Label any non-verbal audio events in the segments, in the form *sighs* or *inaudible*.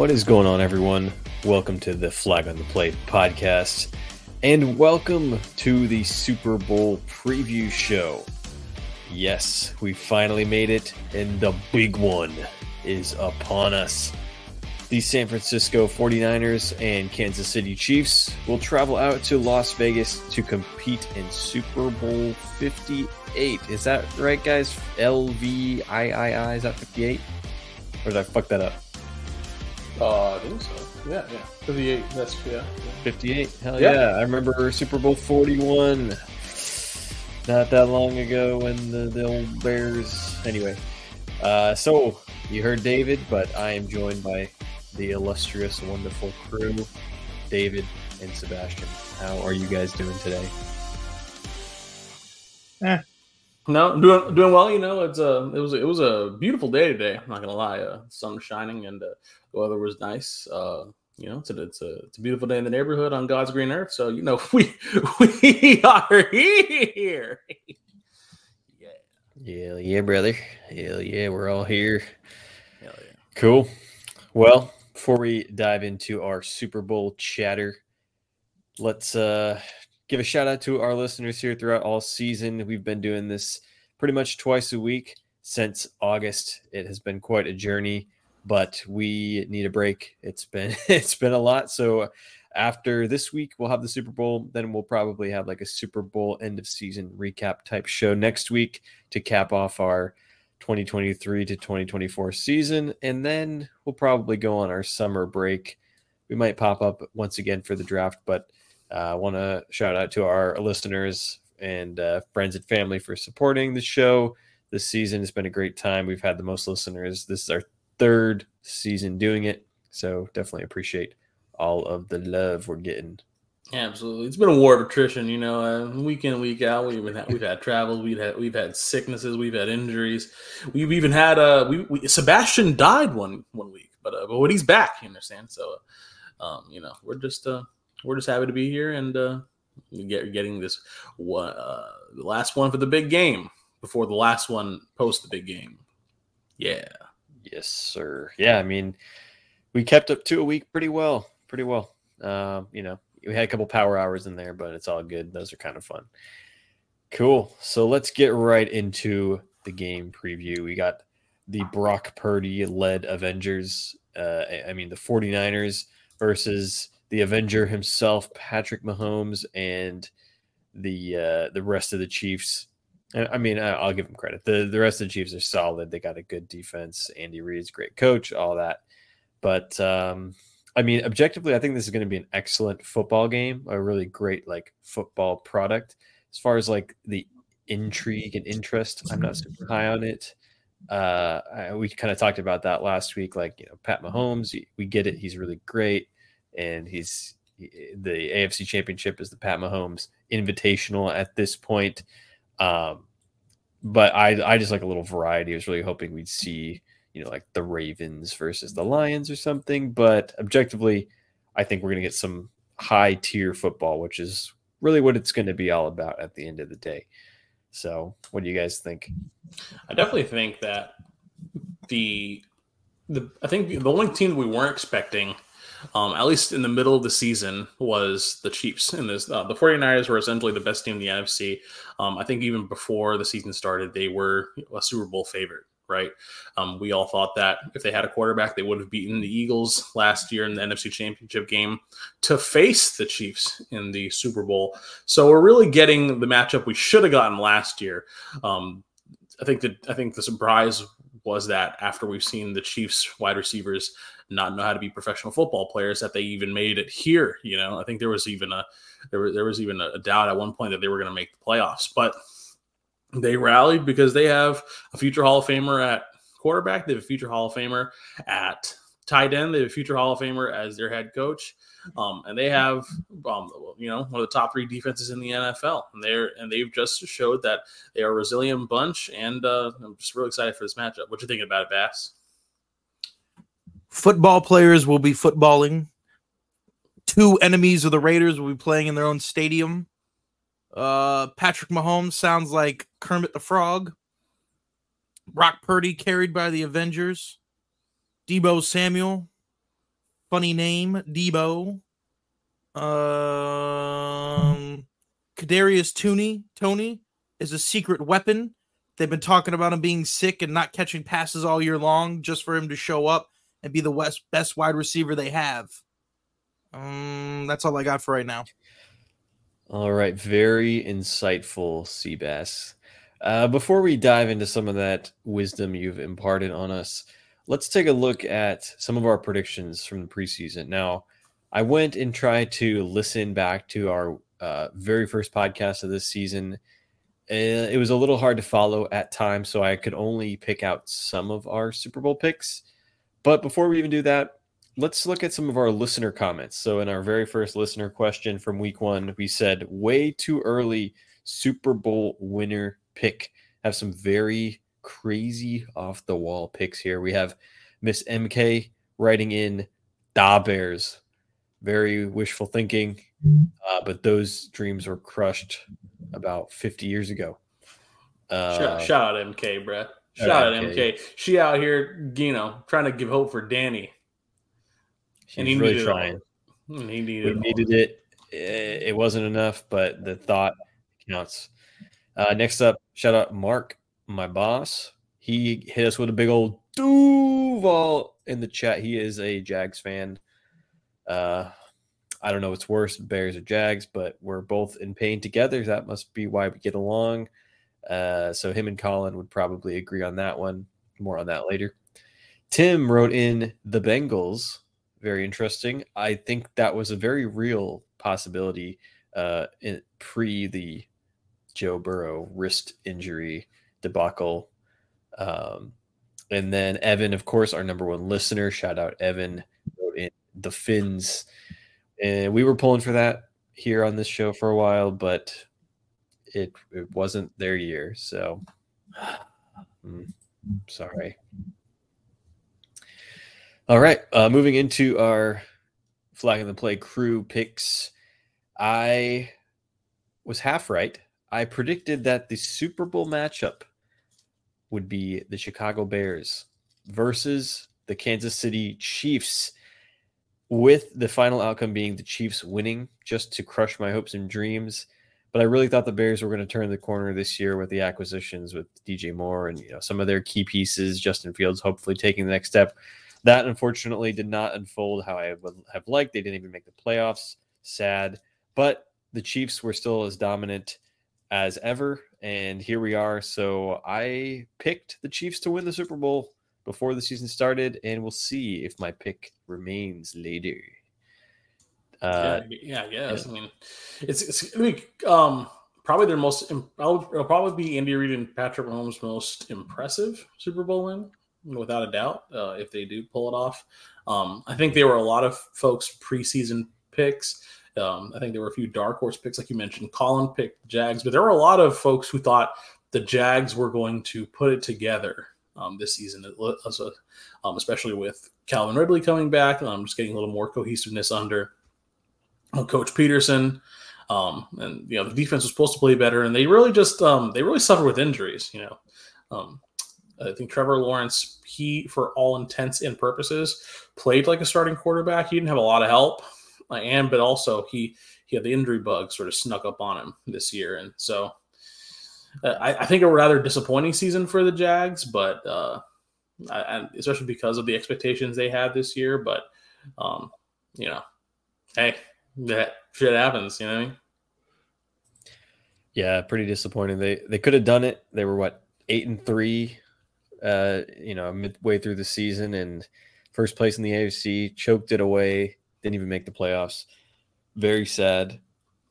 What is going on, everyone? Welcome to the Flag on the Play podcast, and welcome to the Super Bowl preview show. Yes, we finally made it, and the big one is upon us. The San Francisco 49ers and Kansas City Chiefs will travel out to Las Vegas to compete in Super Bowl 58. Is that right, guys? LVIII, is that 58? Or did I fuck that up? Uh, I think so. Yeah, yeah. 58. That's, yeah. 58? Hell Yeah. yeah. I remember Super Bowl 41 not that long ago when the, the old Bears. Anyway, uh, so you heard David, but I am joined by the illustrious, wonderful crew, David and Sebastian. How are you guys doing today? No, doing doing well. You know, it's a it was a, it was a beautiful day today. I'm not gonna lie. Uh, sun shining and uh, the weather was nice. Uh, you know, it's a, it's a it's a beautiful day in the neighborhood on God's green earth. So you know, *laughs* we we are here. *laughs* yeah, Hell yeah, brother. Hell yeah, we're all here. hell yeah. Cool. Well, before we dive into our Super Bowl chatter, let's uh, give a shout out to our listeners here throughout all season. We've been doing this pretty much twice a week since August. It has been quite a journey, but we need a break. It's been *laughs* it's been a lot. So after this week, we'll have the Super Bowl. Then we'll probably have like a Super Bowl end of season recap type show next week to cap off our 2023 to 2024 season. And then we'll probably go on our summer break. We might pop up once again for the draft, but uh, I want to shout out to our listeners and uh, friends and family for supporting the show. This season It's been a great time. We've had the most listeners. This is our third season doing it. So definitely appreciate all of the love we're getting. Absolutely. It's been a war of attrition, you know, uh, week in, week out. We've been we've had travels, we've had we've had sicknesses, we've had injuries. We've even had uh, we, we Sebastian died one one week, but uh, but he's back, you understand. So, um, you know, we're just uh, we're just happy to be here and uh, get getting this uh, the last one for the big game before the last one post the big game. Yeah, Yes, sir. Yeah, I mean, we kept up to a week pretty well, pretty well. Um, you know, we had a couple power hours in there, but it's all good. Those are kind of fun. Cool. So let's get right into the game preview. We got the Brock Purdy led Avengers. Uh, I mean, the 49ers versus the Avenger himself, Patrick Mahomes, and the uh, the rest of the Chiefs. I mean, I'll give them credit. the The rest of the Chiefs are solid. They got a good defense. Andy Reid's great coach. All that, but um, I mean, objectively, I think this is going to be an excellent football game. A really great like football product. As far as like the intrigue and interest, I'm not super high on it. Uh, I, we kind of talked about that last week. Like you know, Pat Mahomes, we get it. He's really great, and he's the AFC Championship is the Pat Mahomes Invitational at this point. Um, but I I just like a little variety. I was really hoping we'd see you know like the Ravens versus the Lions or something. But objectively, I think we're gonna get some high tier football, which is really what it's going to be all about at the end of the day. So, what do you guys think? I definitely think that the the I think the only team we weren't expecting, um, at least in the middle of the season, was the Chiefs. And this uh, the 49ers were essentially the best team in the NFC. Um, I think even before the season started, they were a Super Bowl favorite. Right. Um, we all thought that if they had a quarterback, they would have beaten the Eagles last year in the NFC Championship game to face the Chiefs in the Super Bowl. So we're really getting the matchup we should have gotten last year. Um, I think that I think the surprise was that after we've seen the Chiefs wide receivers not know how to be professional football players, that they even made it here. You know, I think there was even a there was there was even a doubt at one point that they were going to make the playoffs, but they rallied because they have a future Hall of Famer at quarterback. They have a future Hall of Famer at tight end. They have a future Hall of Famer as their head coach. Um, and they have, um, you know, one of the top three defenses in the NFL. And they're and they've just showed that they are a resilient bunch. And uh, I'm just really excited for this matchup. What you thinking about it, Bass? Football players will be footballing. Two enemies of the Raiders will be playing in their own stadium. Uh, Patrick Mahomes sounds like Kermit the Frog. Brock Purdy carried by the Avengers. Deebo Samuel funny name, Deebo. Um, Kadarius Toney, Toney is a secret weapon. They've been talking about him being sick and not catching passes all year long, just for him to show up and be the West best wide receiver they have. Um, that's all I got for right now. All right, very insightful, Seabass. Uh, before we dive into some of that wisdom you've imparted on us, let's take a look at some of our predictions from the preseason. Now, I went and tried to listen back to our uh, very first podcast of this season. Uh, it was a little hard to follow at times, so I could only pick out some of our Super Bowl picks. But before we even do that, let's look at some of our listener comments. So, in our very first listener question from week one, we said, way too early Super Bowl winner pick. Have some very crazy off the wall picks here. We have Miss MK writing in Da Bears. Very wishful thinking, uh, but those dreams were crushed about 50 years ago. Uh, shout, shout, out MK, bruh. Shout, out MK. She out here, you know, trying to give hope for Danny. She's and he really trying. He needed, we needed it. It wasn't enough, but the thought counts. Uh, next up, shout out Mark, my boss. He hit us with a big old Duval in the chat. He is a Jags fan. Uh, I don't know what's worse, Bears or Jags, but we're both in pain together. That must be why we get along. Uh, so him and Colin would probably agree on that one. More on that later. Tim wrote in the Bengals. Very interesting. I think that was a very real possibility uh, in, pre the Joe Burrow wrist injury debacle. Um, and then Evan, of course, our number one listener. Shout out Evan, wrote in the Fins, and we were pulling for that here on this show for a while, but it it wasn't their year. So, *sighs* mm, sorry. All right, uh, moving into our flag in the play crew picks. I was half right. I predicted that the Super Bowl matchup would be the Chicago Bears versus the Kansas City Chiefs, with the final outcome being the Chiefs winning just to crush my hopes and dreams. But I really thought the Bears were going to turn the corner this year with the acquisitions with DJ Moore and you know some of their key pieces, Justin Fields hopefully taking the next step. That unfortunately did not unfold how I would have liked. They didn't even make the playoffs. Sad. But the Chiefs were still as dominant as ever. And here we are. So I picked the Chiefs to win the Super Bowl before the season started, and we'll see if my pick remains later. Uh, yeah, yeah, I guess. I mean, it's it's I um probably their most it'll probably be Andy Reid and Patrick Mahomes' most impressive Super Bowl win, without a doubt. Uh, if they do pull it off, um, I think there were a lot of folks preseason picks um, I think there were a few dark horse picks, like you mentioned. Colin picked Jags, but there were a lot of folks who thought the Jags were going to put it together um, this season, um, especially with Calvin Ridley coming back. I'm just getting a little more cohesiveness under Coach Peterson. Um, and you know the defense was supposed to play better, and they really just um, they really suffered with injuries. You know, um, I think Trevor Lawrence, he for all intents and purposes, played like a starting quarterback. He didn't have a lot of help and but also he he had the injury bug sort of snuck up on him this year, and so uh, I, I, think a rather disappointing season for the Jags, but uh, I, especially because of the expectations they had this year. But um, you know, hey, that shit happens. You know what I mean? Yeah, pretty disappointing. They they could have done it. They were what eight and three, uh, you know, midway through the season and first place in the AFC, choked it away didn't even make the playoffs. Very sad.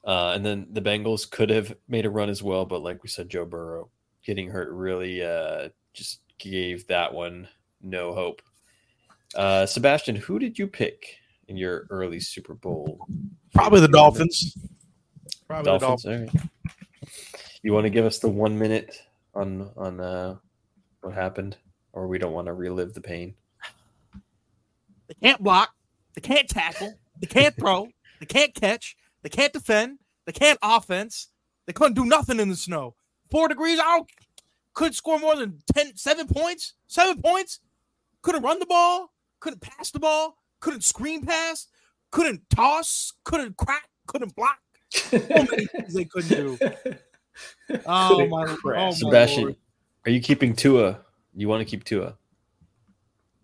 Uh, and then the Bengals could have made a run as well, but like we said, Joe Burrow getting hurt really uh, just gave that one no hope. Uh, Sebastian, who did you pick in your early Super Bowl? Probably the Dolphins. Probably Dolphins. the Dolphins. Right. You want to give us the one minute on on uh, what happened, or we don't want to relive the pain? They can't block. They can't tackle. They can't throw. They can't catch. They can't defend. They can't offense. They couldn't do nothing in the snow. Four degrees. I don't, couldn't score more than 10, seven points. Seven points. Couldn't run the ball. Couldn't pass the ball. couldn't screen pass, couldn't toss, couldn't crack, couldn't block. So many *laughs* things they couldn't do. *laughs* Oh Couldn't my, crack. oh my Sebastian, Lord. are you keeping Tua? You want to keep Tua?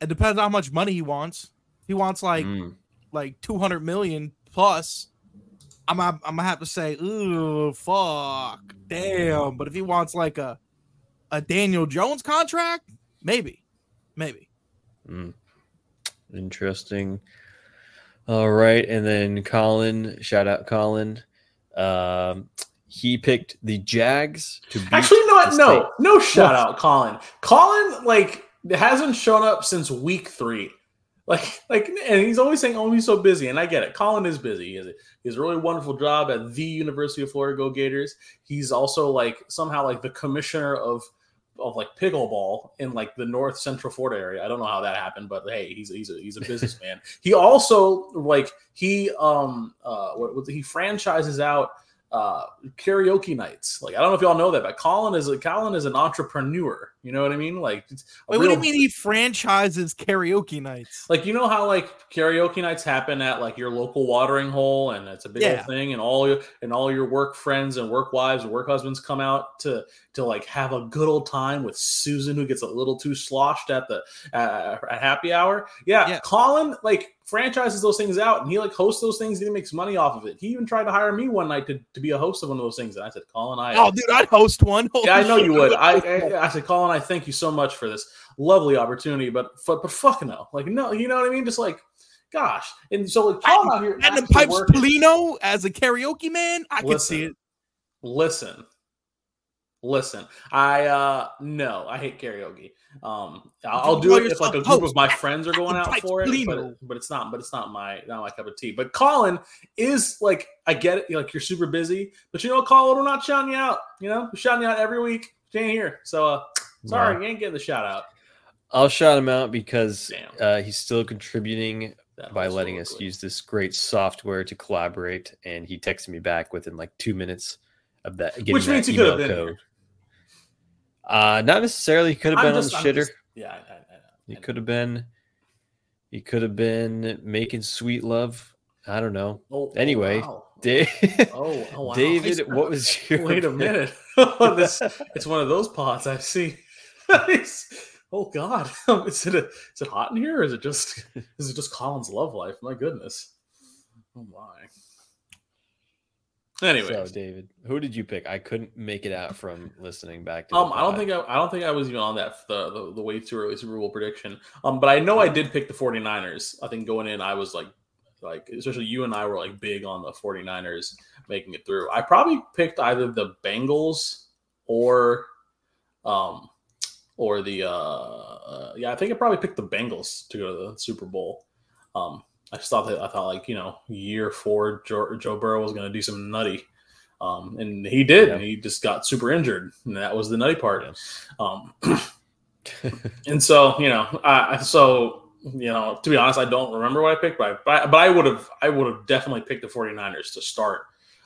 It depends on how much money he wants. He wants like Mm. like 200 million plus. I'm I'm, I'm gonna have to say, ooh, fuck, damn. But if he wants like a a Daniel Jones contract, maybe, maybe. Mm. Interesting. All right, and then Colin, shout out Colin. Um, he picked the Jags to beat Actually, not No, no shout out, Colin. Colin, like, hasn't shown up since week three. Like, like, and he's always saying, "Oh, he's so busy," and I get it. Colin is busy. He has a, he has a really wonderful job at the University of Florida Go Gators. He's also like somehow like the commissioner of of like pickleball in like the North Central Florida area. I don't know how that happened, but hey, he's he's a he's a businessman. *laughs* he also like he um uh what, what he franchises out uh karaoke nights. Like I don't know if y'all know that, but Colin is a Colin is an entrepreneur. You know what I mean? Like Wait, what do you mean he franchises karaoke nights? like you know how like karaoke nights happen at like your local watering hole and it's a big Yeah. thing and all your and all your work friends and work wives and work husbands come out to to like have a good old time with Susan who gets a little too sloshed at the uh, at happy hour. Yeah, Yeah. Colin like franchises those things out and he like hosts those things and he makes money off of it. He even tried to hire me one night to, to be a host of one of those things and I said, Colin, I Oh, dude, I'd host one. yeah, I know Holy you would. I. I I said, Colin, I thank you so much for this lovely opportunity, but but, but fuck no, like no, you know what I mean? Just like, gosh, and so like Colin I, out here and the pipes. Polino as a karaoke man, I could Listen, see it. Listen, listen. I uh no, I hate karaoke. Um, I'll, I'll do it if like a group of my friends are going out for it, but, but it's not. But it's not my not my cup of tea. But Colin is like, I get it. Like you're super busy, but you know, what, Colin, we're not shouting you out. You know, we're shouting you out every week. You ain't here, so uh, sorry, No. you ain't getting the shout out. I'll shout him out because Damn. uh, he's still contributing That by letting story us quick. use this great software to collaborate. And he texted me back within like two minutes of that. Getting Which that means he could have been code. here. Uh, not necessarily. He could have I'm been just- on I'm the shitter. just- yeah, I, I, I, He could have been. He could have been making sweet love. I don't know. Oh, oh, Anyway, wow. Dave, Oh, oh, *laughs* wow. David, what was *laughs* your? Wait a minute. *laughs* this it's one of those pots I see. Oh God, is it a, is it hot in here, or is it just is it just Colin's love life? My goodness. Oh my. Anyway, So, David, who did you pick? I couldn't make it out from listening back to. um, I don't think I, I don't think I was even on that the, the the way too early Super Bowl prediction. Um, but I know I did pick the 49ers. I think going in, I was like like especially you and I were like big on the 49ers making it through. I probably picked either the Bengals or um or the uh, uh yeah, I think I probably picked the Bengals to go to the Super Bowl. Um I just thought that I thought like, you know, year 4 Joe, Joe Burrow was going to do some nutty. Um and he did. Yeah. And he just got super injured. And that was the nutty part. Um *coughs* and so you know I so you know to be honest i don't remember what i picked but i, but I would have i would have definitely picked the 49ers to start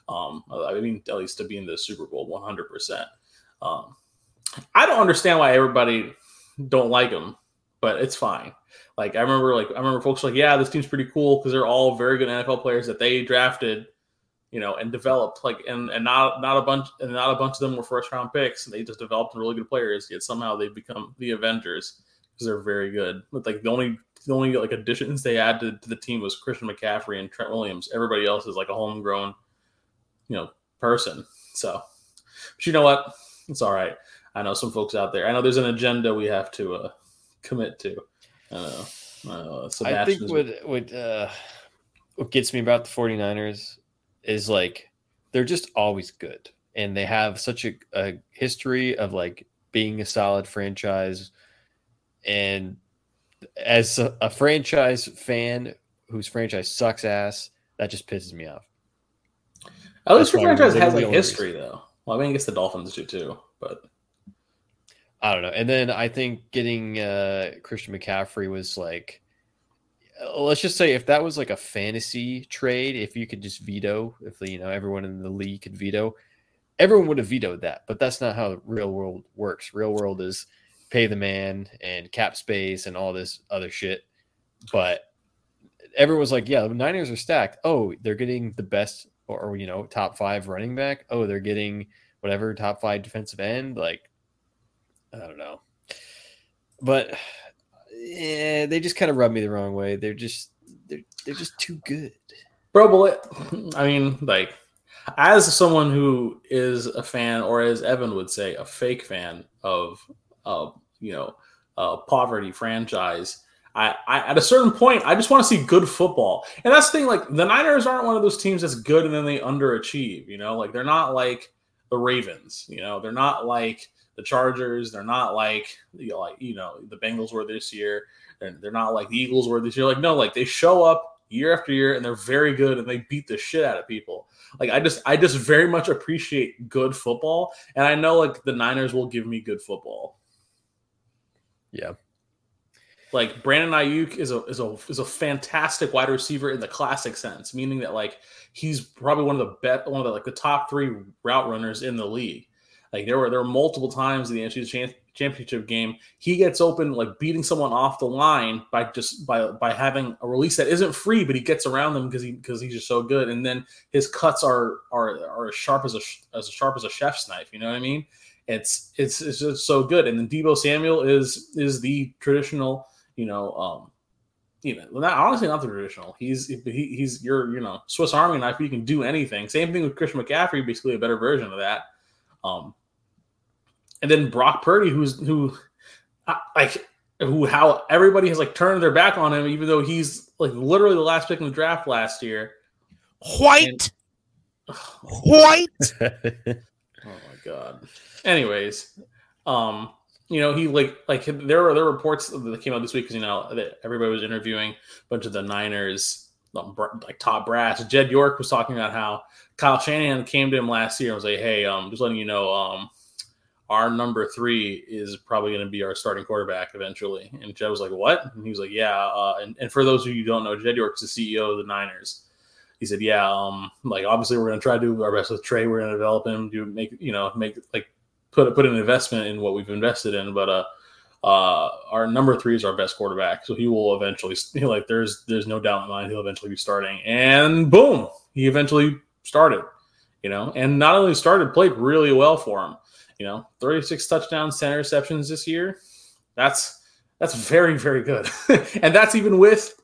um i mean at least to be in the super bowl 100% um i don't understand why everybody don't like them but it's fine. Like i remember like i remember folks like yeah this team's pretty cool because they're all very good nfl players that they drafted you know and developed like and and not not a bunch and not a bunch of them were first round picks and they just developed really good players yet somehow they've become the avengers because they're very good. But like the only the only like additions they added to the team was christian mccaffrey and trent williams. Everybody else is like a homegrown you know person. So but you know what? It's all right. I know some folks out there. I know there's an agenda we have to uh commit to. I know. I, know, I think what what uh, what gets me about the 49ers is like they're just always good. And they have such a, a history of like being a solid franchise. And as a, a franchise fan whose franchise sucks ass that just pisses me off. At least your franchise has like history, though. Well, I mean, I guess the Dolphins do too, but I don't know. And then I think getting uh, Christian McCaffrey was like, uh, let's just say if that was like a fantasy trade, if you could just veto, if you know everyone in the league could veto, everyone would have vetoed that. But that's not how the real world works. Real world is pay the man and cap space and all this other shit. But everyone was like, "Yeah, the Niners are stacked." Oh, they're getting the best, or you know, top five running back. Oh, they're getting whatever top five defensive end. Like, I don't know, but yeah, they just kind of rub me the wrong way. They're just they're they're just too good. Bro, but I mean, like, as someone who is a fan, or as Evan would say, a fake fan of, of you know, a poverty franchise, I, I, at a certain point, I just want to see good football. And that's the thing. Like the Niners aren't one of those teams that's good and then they underachieve. You know, like they're not like the Ravens. You know, they're not like the Chargers. They're not like you know, like you know the Bengals were this year. They're, they're not like the Eagles were this year. Like no, like they show up year after year and they're very good and they beat the shit out of people. Like I just I just very much appreciate good football and I know like the Niners will give me good football. Yeah. Like Brandon Aiyuk is a is a is a fantastic wide receiver in the classic sense, meaning that like he's probably one of the best one of the like the top three route runners in the league. Like there were there were multiple times in the NFC championship game he gets open like beating someone off the line by just by by having a release that isn't free, but he gets around them because he because he's just so good. And then his cuts are are are as sharp as a as sharp as a chef's knife. You know what I mean? It's it's it's just so good. And then Deebo Samuel is is the traditional you know, um, know, not honestly not the traditional. He's he, he's your you know Swiss Army knife. You can do anything. Same thing with Christian McCaffrey, basically a better version of that. Um, and then Brock Purdy, who's who, like who how everybody has like turned their back on him, even though he's like literally the last pick in the draft last year. White, and, *sighs* white. *laughs* oh my god. Anyways, um, you know, he like like there were there were reports that came out this week because you know that everybody was interviewing a bunch of the Niners um, like top brass. Jed York was talking about how Kyle Shanahan came to him last year and was like, "Hey, um, just letting you know, um, our number three is probably going to be our starting quarterback eventually." And Jed was like, "What?" And he was like, "Yeah." Uh, and, and for those of you who don't know, Jed York is the CEO of the Niners. He said, "Yeah, um, like obviously we're going to try to do our best with Trey. We're going to develop him, do make you know make like put put an investment in what we've invested in. But uh, uh, our number three is our best quarterback, so he will eventually know, *laughs* like there's there's no doubt in mind he'll eventually be starting. And boom, he eventually started. You know, and not only started, played really well for him. You know, 36 touchdowns, 10 interceptions this year. That's that's very very good, *laughs* and that's even with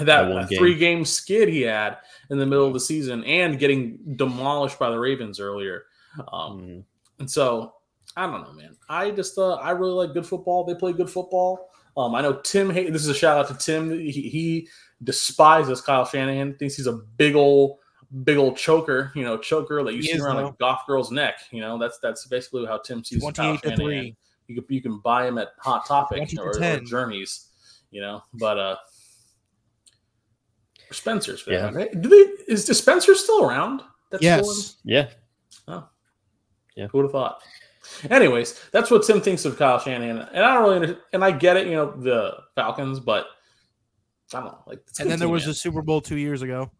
that three game skid he had in the middle of the season and getting demolished by the Ravens earlier. Um, mm-hmm. And so I don't know, man. I just uh, I really like good football. They play good football. Um, I know Tim. This is a shout out to Tim. He, he despises Kyle Shanahan. Thinks he's a big old big old choker. You know, choker that you he see around a golf girl's neck. You know, that's that's basically how Tim sees Kyle Shanahan. You can you can buy him at Hot Topic or, or, Journeys. You know, but uh. Spencer's yeah. right? Do they is, is Spencer still around? That's yes. yeah. Yeah. Who would have thought? Anyways, that's what Tim thinks of Kyle Shanahan, and I don't really, and I get it, you know, the Falcons, but I don't know. Like, and then there was man. a Super Bowl two years ago.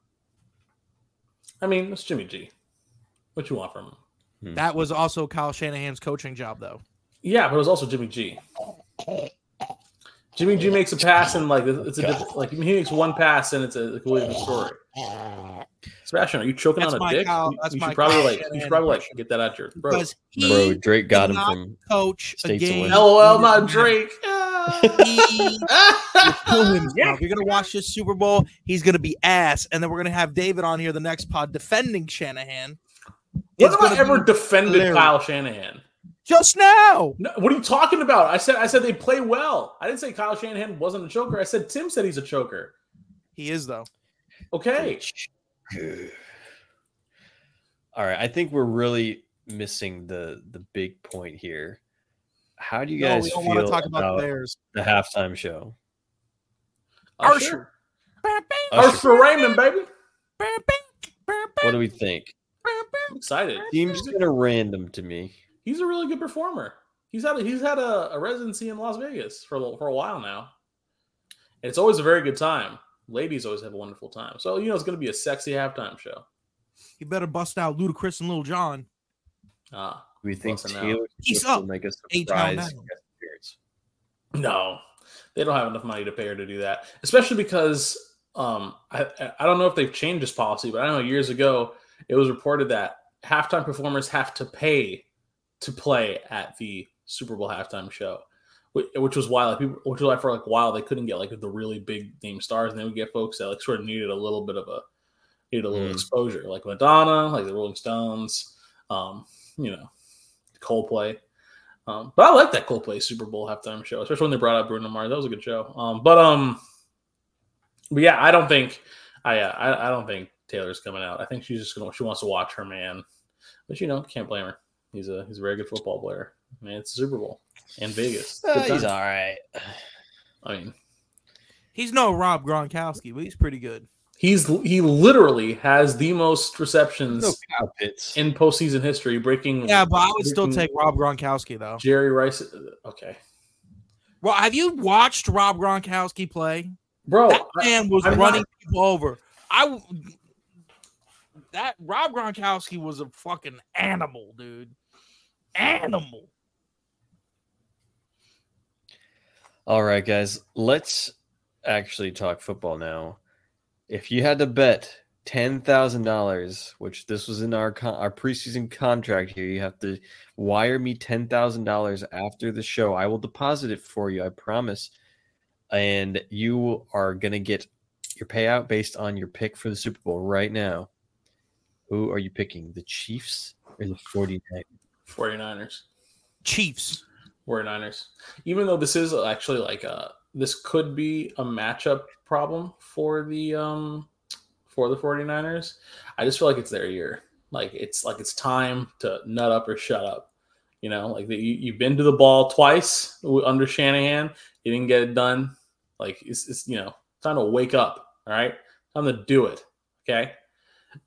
I mean, it's Jimmy G. What you want from him? Hmm. That was also Kyle Shanahan's coaching job, though. Yeah, but it was also Jimmy G. Jimmy G makes a pass and like it's a different, like he makes one pass and it's a completely different story. Sebastian, are you choking that's on a dick? Cow, you, you should probably like you should probably like get that out your throat. Bro, Drake got him from coach states away. LOL, not Drake. He, yeah. You're gonna *laughs* watch this Super Bowl. He's gonna be ass, and then we're gonna have David on here the next pod defending Shanahan. What have I ever defended hilarious. Kyle Shanahan? Just now. No, what are you talking about? I said I said they play well. I didn't say Kyle Shanahan wasn't a choker. I said Tim said he's a choker. He is though. Okay. *sighs* All right, I think we're really missing the the big point here. How do you guys no, feel talk about, about Bears. the halftime show? Usher. Usher Raymond, baby. What do we think? I'm excited. Seems kind of random to me. He's a really good performer. He's had a, he's had a, a residency in Las Vegas for a, for a while now. And it's always a very good time ladies always have a wonderful time. So you know it's going to be a sexy halftime show. You better bust out Ludacris and Lil Jon. Ah, we think Taylor Swift will make a surprise appearance. No, they don't have enough money to pay her to do that, especially because um, I I don't know if they've changed this policy, but I know years ago it was reported that halftime performers have to pay to play at the Super Bowl halftime show, which was why like people, which was why for like a while they couldn't get like the really big name stars, and they would get folks that like sort of needed a little bit of a needed a little mm. exposure, like Madonna, like the Rolling Stones, um, you know, Coldplay. Um, but I like that Coldplay Super Bowl halftime show, especially when they brought out Bruno Mars. That was a good show. Um, but um, but yeah, I don't think I, uh, I I don't think Taylor's coming out. I think she's just gonna she wants to watch her man, but you know can't blame her. He's a he's a very good football player. Man, it's Super Bowl and Vegas. Uh, he's all right. I mean, he's no Rob Gronkowski, but he's pretty good. He's he literally has the most receptions no in postseason history, breaking. Yeah, but I would still take Rob Gronkowski though. Jerry Rice. Uh, okay. Well, have you watched Rob Gronkowski play, bro? That man was I'm running not... people over. I that Rob Gronkowski was a fucking animal, dude. Animal. All right, guys. Let's actually talk football now if you had to bet ten thousand dollars, which this was in our con- our preseason contract here, you have to wire me ten thousand dollars after the show. I will deposit it for you, I promise. And you are gonna get your payout based on your pick for the Super Bowl right now. Who are you picking? The Chiefs or the 49ers? 49ers. Chiefs. 49ers. Even though this is actually like a this could be a matchup problem for the um for the 49ers. I just feel like it's their year. Like it's like it's time to nut up or shut up. You know, like the, you, you've been to the ball twice under Shanahan, you didn't get it done. Like it's, it's you know time to wake up. All right, time to do it. Okay.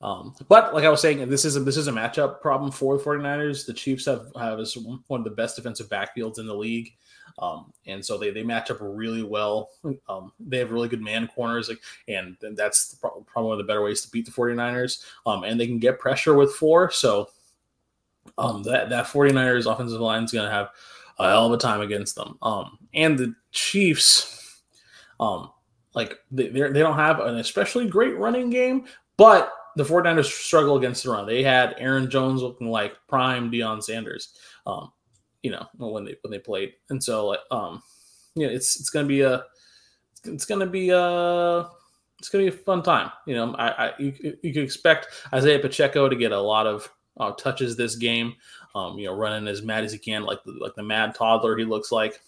Um, but like I was saying, this is a, this is a matchup problem for the 49ers. The Chiefs have have one of the best defensive backfields in the league. Um, and so they, they match up really well. Um, they have really good man corners, like, and that's probably one of the better ways to beat the 49ers. Um, and they can get pressure with four. So um, that, that 49ers offensive line is going to have a hell of a time against them. Um, and the Chiefs, um, like they, they don't have an especially great running game, but the 49ers struggle against the run. They had Aaron Jones looking like prime Deion Sanders. Um, you know when they when they played and so like um yeah it's it's gonna be a it's gonna be a it's gonna be a fun time you know i, I you, you can expect isaiah pacheco to get a lot of uh, touches this game um you know running as mad as he can like the, like the mad toddler he looks like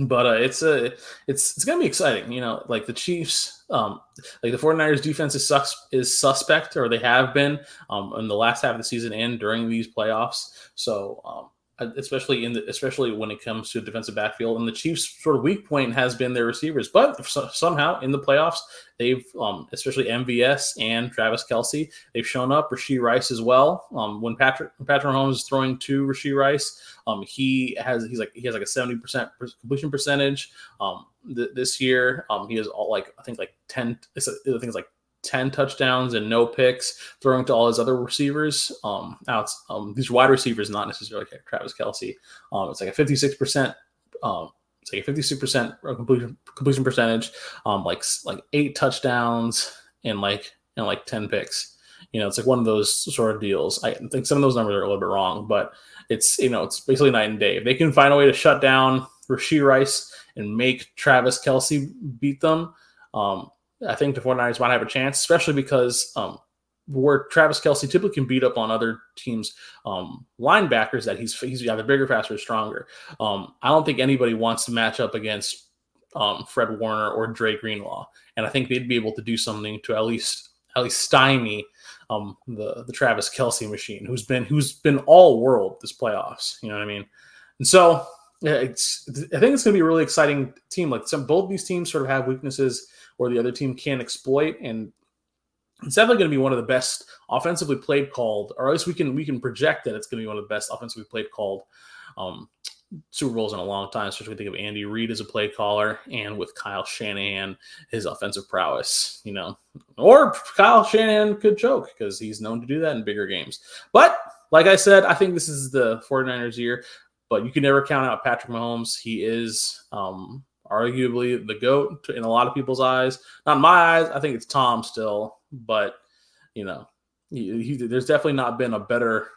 but uh, it's a it's it's gonna be exciting you know like the chiefs um like the 49ers defense is sucks is suspect or they have been um in the last half of the season and during these playoffs. So um especially in the especially when it comes to defensive backfield. And the Chiefs' sort of weak point has been their receivers, but somehow in the playoffs they've, um, especially MVS and Travis Kelce, they've shown up. Rashee Rice as well. Um, when Patrick Patrick Holmes is throwing to Rashee Rice, um, he has he's like he has like a seventy percent completion percentage. Um, th- this year, um, he has all like I think like ten. I think it's like 10 touchdowns and no picks, throwing to all his other receivers. Um, out um, these wide receivers, not necessarily like Travis Kelce. Um, it's like a 56%, um, it's like a 56% completion, completion percentage, um, like like eight touchdowns and like and like 10 picks. You know, it's like one of those sort of deals. I think some of those numbers are a little bit wrong, but it's you know, it's basically night and day. If they can find a way to shut down Rashee Rice and make Travis Kelce beat them, um, I think the 49ers might have a chance, especially because um, where Travis Kelce typically can beat up on other teams' um, linebackers, that he's he's either bigger, faster, stronger. Um, I don't think anybody wants to match up against um, Fred Warner or Dre Greenlaw, and I think they'd be able to do something to at least at least stymie um, the the Travis Kelce machine, who's been who's been all world this playoffs. You know what I mean? And so yeah, it's I think it's going to be a really exciting team. Like some both these teams sort of have weaknesses or the other team can exploit. And it's definitely going to be one of the best offensively played called, or at least we can we can project that it's going to be one of the best offensively played called um, Super Bowls in a long time. Especially think of Andy Reid as a play caller, and with Kyle Shanahan, his offensive prowess. You know, or Kyle Shanahan could choke because he's known to do that in bigger games. But like I said, I think this is the 49ers year. But you can never count out Patrick Mahomes. He is um, arguably the goat in a lot of people's eyes. Not my eyes. I think it's Tom still, but you know, he, he, there's definitely not been a better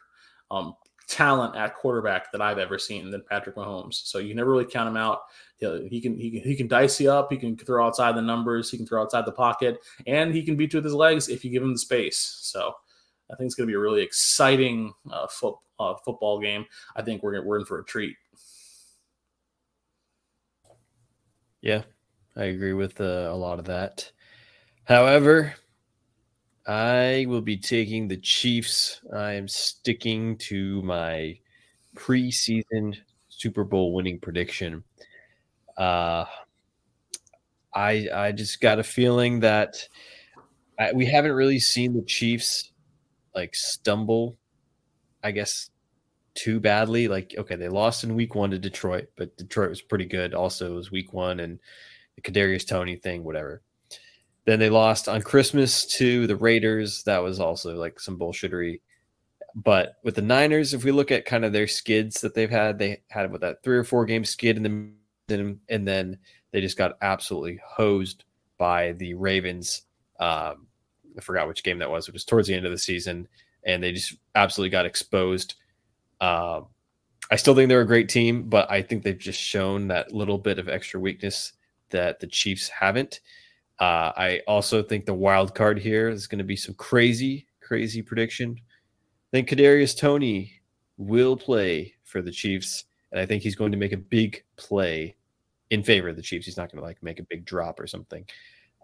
um, talent at quarterback that I've ever seen than Patrick Mahomes. So you never really count him out. He'll, he can he can he can dice you up. He can throw outside the numbers. He can throw outside the pocket, and he can beat you with his legs if you give him the space. So I think it's going to be a really exciting uh, foot, uh, football game. I think we're we're in for a treat. Yeah, I agree with uh, a lot of that. However, I will be taking the Chiefs. I am sticking to my preseason Super Bowl winning prediction. Uh, I I just got a feeling that I, we haven't really seen the Chiefs like stumble. I guess too badly. Like okay, they lost in Week One to Detroit, but Detroit was pretty good. Also, it was Week One and the Kadarius Toney thing, whatever. Then they lost on Christmas to the Raiders. That was also like some bullshittery. But with the Niners, if we look at kind of their skids that they've had, they had about that three or four game skid in the and then they just got absolutely hosed by the Ravens. Um, I forgot which game that was. which was towards the end of the season, and they just absolutely got exposed. Um, I still think they're a great team, but I think they've just shown that little bit of extra weakness that the Chiefs haven't. Uh, I also think the wild card here is going to be some crazy, crazy prediction. I think Kadarius Toney will play for the Chiefs, and I think he's going to make a big play in favor of the Chiefs. He's not going to like make a big drop or something.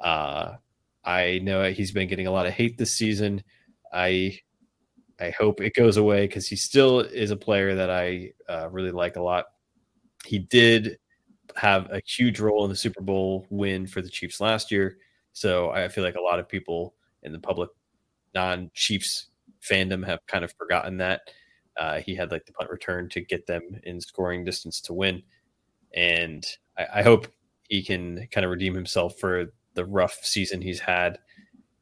Uh, I know he's been getting a lot of hate this season. I I hope it goes away because he still is a player that I uh, really like a lot. He did have a huge role in the Super Bowl win for the Chiefs last year. So I feel like a lot of people in the public non Chiefs fandom have kind of forgotten that. Uh, he had like the punt return to get them in scoring distance to win. And I, I hope he can kind of redeem himself for the rough season he's had.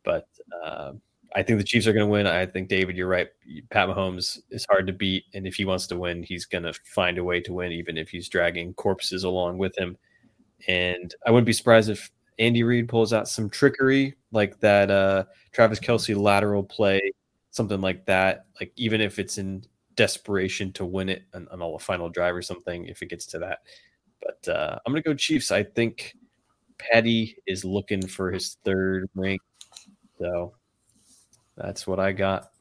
But uh, I think the Chiefs are going to win. I think David, you're right. Pat Mahomes is hard to beat, and if he wants to win, he's going to find a way to win, even if he's dragging corpses along with him. And I wouldn't be surprised if Andy Reid pulls out some trickery like that uh, Travis Kelce lateral play, something like that. Like even if it's in desperation to win it on, on a final drive or something, if it gets to that. But uh, I'm going to go Chiefs. I think Patty is looking for his third ring. So that's what I got.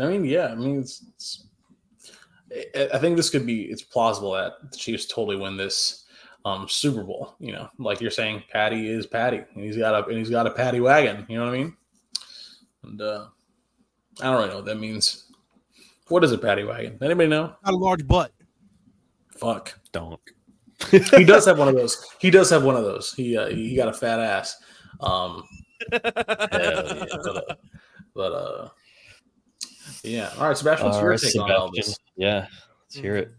I mean, yeah, I mean, it's, it's, I think this could be. It's plausible that the Chiefs totally win this um, Super Bowl. You know, like you're saying, Patty is Patty, and he's got a and he's got a Patty wagon. You know what I mean? And uh, I don't really know what that means. What is a Patty wagon? Anybody know? Got a large butt. Fuck. Donk. He does have one of those. He does have one of those. He uh, he got a fat ass. Um, *laughs* yeah, but, uh, but uh, yeah. All right, Sebastian, what's All your right, take on all this? Yeah, let's hear it.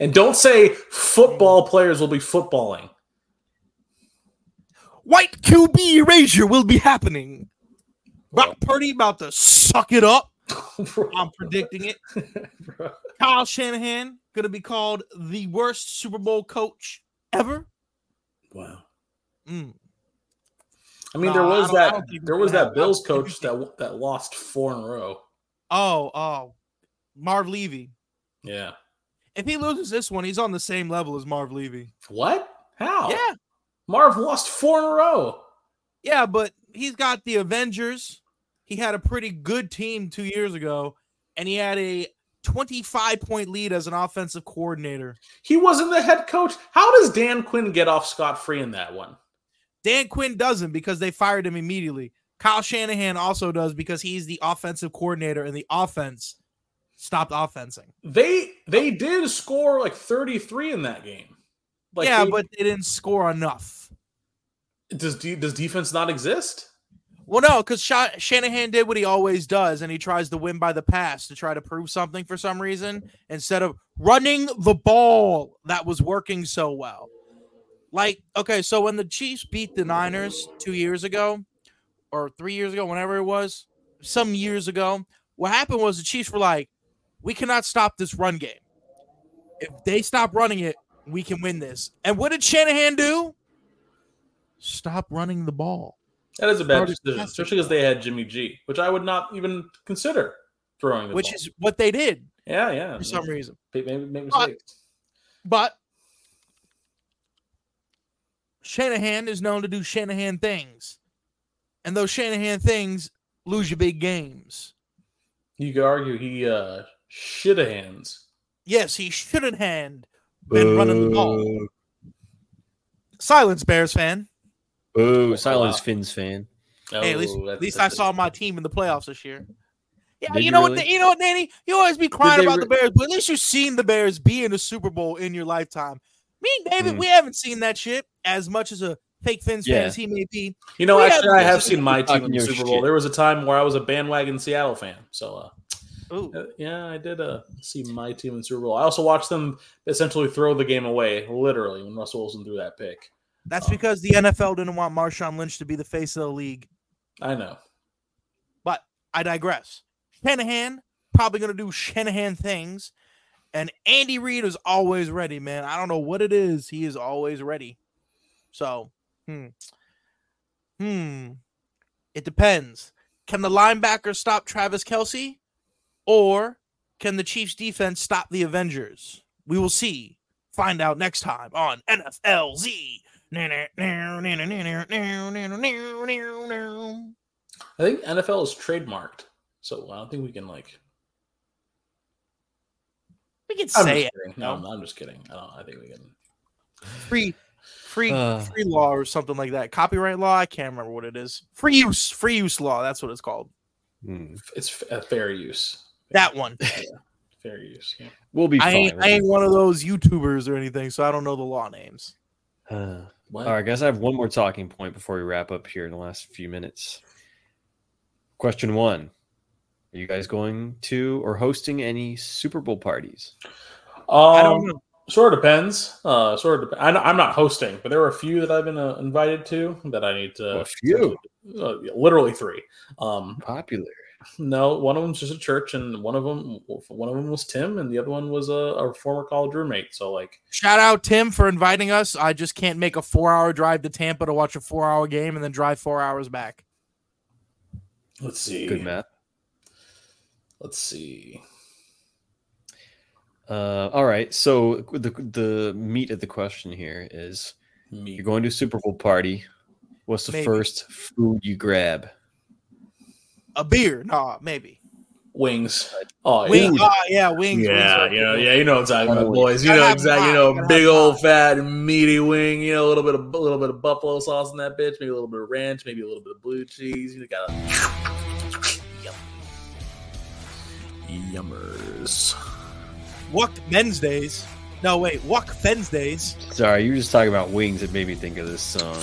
And don't say football players will be footballing. White QB erasure will be happening. Brock Purdy about to suck it up. *laughs* I'm predicting it. *laughs* Kyle Shanahan gonna be called the worst Super Bowl coach ever. Wow. Mm. I mean, No, there was that there was that Bills coach that that lost four in a row. Oh, oh, Marv Levy. Yeah. If he loses this one, he's on the same level as Marv Levy. What? How? Yeah, Marv lost four in a row. yeah, but he's got the Avengers. He had a pretty good team two years ago, and he had a 25 point lead as an offensive coordinator. He wasn't the head coach. How does Dan Quinn get off scot free in that one? Dan Quinn doesn't because they fired him immediately. Kyle Shanahan also does because he's the offensive coordinator and the offense stopped offensing. They they did score like 33 in that game. Like yeah, they- but they didn't score enough. does does defense not exist? Well, no, because Sha- Shanahan did what he always does, and he tries to win by the pass to try to prove something for some reason instead of running the ball that was working so well. Like, okay, so when the Chiefs beat the Niners two years ago, or three years ago, whenever it was, some years ago, what happened was the Chiefs were like, we cannot stop this run game. If they stop running it, We can win this. And what did Shanahan do? Stop running the ball. That is a bad decision, especially because they had Jimmy G, which I would not even consider throwing the which ball. is what they did yeah, yeah. for some reason. Maybe make But- But Shanahan is known to do Shanahan things. And those Shanahan things lose you big games. You could argue he uh shit a hands. Yes, he should have hand been running the ball. Silence, Bears fan. Boo. Silence wow. Fins fan. hey, at least, Oh, at least I saw my team in the playoffs this year. Yeah, Did you you know what? You know what, Danny? You always be crying about re- the Bears, but at least you've seen the Bears be in a Super Bowl in your lifetime. Me and David, Mm. we haven't seen that shit as much as a fake Fins fan as he may be. You know, We actually, I have seen my team in the Super Bowl. shit. There was a time where I was a bandwagon Seattle fan. So, uh, uh, yeah, I did uh, see my team in the Super Bowl. I also watched them essentially throw the game away, literally, when Russell Wilson threw that pick. That's Oh. because the NFL didn't want Marshawn Lynch to be the face of the league. I know. But I digress. Shanahan probably going to do Shanahan things. And Andy Reid is always ready, man. I don't know what it is. He is always ready. So, hmm. Hmm. It depends. Can the linebacker stop Travis Kelce? Or can the Chiefs defense stop the Avengers? We will see. Find out next time on NFLZ. I think NFL is trademarked. So I don't think we can, like. We can I'm say just it. kidding. No, I'm, I'm just kidding. I don't. I think we can. Free, free, Uh. free law or something like that. Copyright law. I can't remember what it is. Free use, free use law. That's what it's called. Hmm. It's a fair use. That one. *laughs* Fair use. Yeah. We'll be I ain't, with I ain't one of those YouTubers or anything, so I don't know the law names. *sighs* Uh, all right, guys. I have one more talking point before we wrap up here in the last few minutes. Question one: Are you guys going to or hosting any Super Bowl parties? Um, I don't know. Sort of depends. Uh, sort of. Dep- I, I'm not hosting, but there were a few that I've been uh, invited to that I need to. A few? Uh, literally three. Um, Popular. No, one of them's just a church, and one of them, one of them was Tim, and the other one was a, a former college roommate. So like, Shout out Tim for inviting us. I just can't make a four-hour drive to Tampa to watch a four-hour game and then drive four hours back. let's see. Good math. Let's see. Uh, all right. So the the meat of the question here is: Me. You're going to a Super Bowl party. What's the Maybe. first food you grab? A beer? Nah, maybe. Wings. Oh, Wing, yeah. ah, yeah, wings. Yeah, wings you know, good. yeah, you know what I'm talking about, boys. You Gotta know exactly, you know, big old fat meaty wing. You know, a little bit of a little bit of buffalo sauce in that bitch, maybe a little bit of ranch, maybe a little bit of blue cheese. You got Yum. yummers. Wuck Wednesdays. No, wait, Wuck Wednesdays. Sorry, you were just talking about wings. It made me think of this song.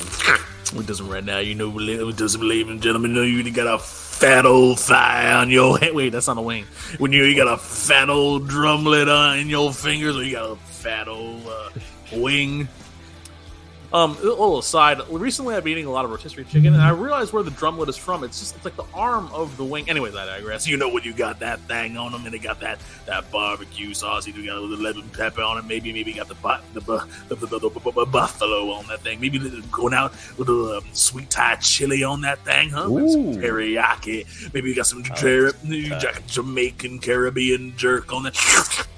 What does right now? You know, what does ladies and gentlemen You know you got a fat old thigh on your head. Wait, that's not a wing. When you you got a fat old drumlet on in your fingers, or you got a fat old uh, wing. Um, a little aside. Recently, I've been eating a lot of rotisserie chicken, and I realized where the drumlet is from. It's just it's like the arm of the wing. Anyways, I digress. You know when you got that thing on them, and they got that that barbecue sauce. You got a little lemon pepper on it. Maybe maybe got the the, the, the, the, the, bu- bu- buffalo on that thing. Maybe going out with a um, sweet Thai chili on that thing, huh? Teriyaki. Maybe you got some like Jar- sweet Thai. Jack- Jamaican Caribbean jerk on that. *laughs*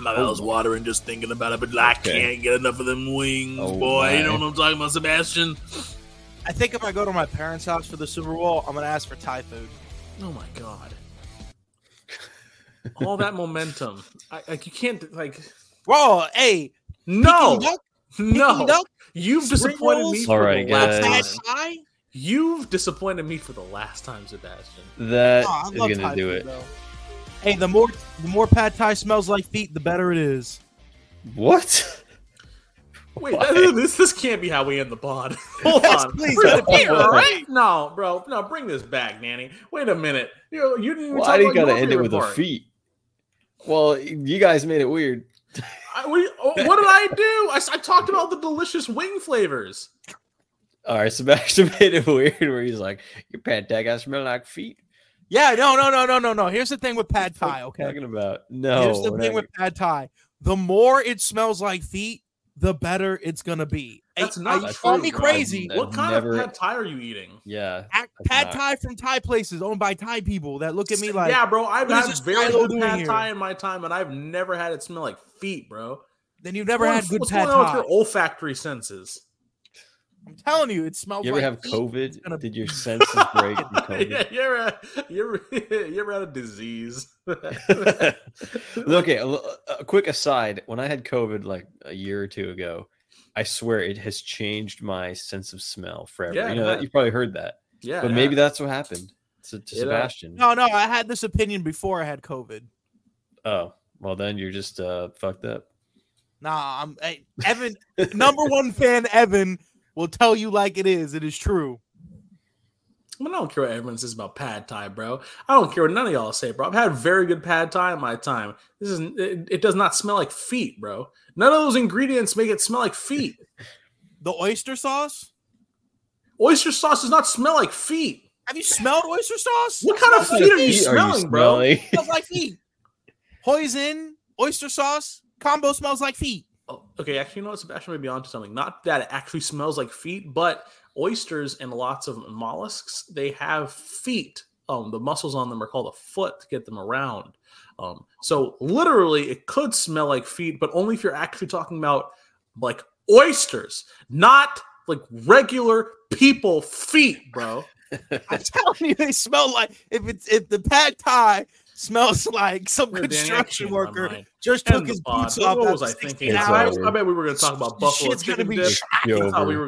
My mouth's watering just thinking about it, but I Okay. can't get enough of them wings, Oh, boy. You know what I'm talking about, Sebastian? I think if I go to my parents' house for the Super Bowl, I'm gonna ask for Thai food. Oh my god! All that momentum, I, like you can't like. Whoa, hey, No, duck, no, duck, you've Spring disappointed me rolls? for All right, the last guys. time. You've disappointed me for the last time, Sebastian. That Oh, is going to do food, it. though. Hey, the more the more pad Thai smells like feet, the better it is. What? Wait, that- this this can't be how we end the pod. *laughs* Hold Yes, on, please, Bring let it it be, back. all right? No, bro, no, bring this back, Nanny. Wait a minute. You know, you didn't even Why talk do you got to end it favorite with a part. feet? Well, you guys made it weird. I, what, do you- oh, what did I do? I, I talked about the delicious wing flavors. All right, Sebastian *laughs* made it weird where he's like, "Your pad tag I smell like feet." Yeah, no, no, no, no, no, no. Here's the thing with pad Thai. Okay, Talking about no. here's the thing not- with pad Thai. The more it smells like feet, the better it's gonna be. That's I- not I- true, Call me bro. crazy. I've What kind never- of pad thai are you eating? Yeah. Ac- that's Pad not- Thai from Thai places owned by Thai people that look at me like, yeah, bro. I've had very good doing pad here? thai in my time, and I've never had it smell like feet, bro. then you've never What's- had good what's Pad going on with your olfactory senses? I'm telling you, it smells You ever like have. COVID? gonna- Did your senses *laughs* break from *laughs* COVID? yeah, you ever, you ever, you ever had a disease? *laughs* okay, a quick aside. When I had COVID like a year or two ago, I swear it has changed my sense of smell forever. Yeah, you know, that, you've probably heard that, yeah, but yeah. maybe that's what happened to, to uh, Sebastian. No, no, I had this opinion before I had COVID. Oh, well, then you're just uh, fucked up. Nah, I'm hey, Evan, number one fan Evan will tell you like it is. It is true. I, mean, I don't care what everyone says about pad thai, bro. I don't care what none of y'all say, bro. I've had very good pad thai in my time. This is it, it does not smell like feet, bro. None of those ingredients make it smell like feet. *laughs* The oyster sauce. Oyster sauce does not smell like feet. Have you smelled oyster sauce? What kind of Smells feet like are you Feet smelling, bro? smelling? Smells like feet. Poison, oyster sauce combo smells like feet. Oh, okay, actually, you know what? Sebastian may be onto something. Not that it actually smells like feet, but oysters and lots of mollusks, they have feet. Um, the muscles on them are called a foot to get them around. Um, so literally, it could smell like feet, but only if you're actually talking about like oysters, not like regular people feet, bro. *laughs* I'm telling you, they smell like if it's if the pad thai smells like some Danny, construction worker just took his pod. boots What off. was I after thinking? I, I bet we were going to talk about This buffalo shit's gonna chicken be dip. Be I thought we were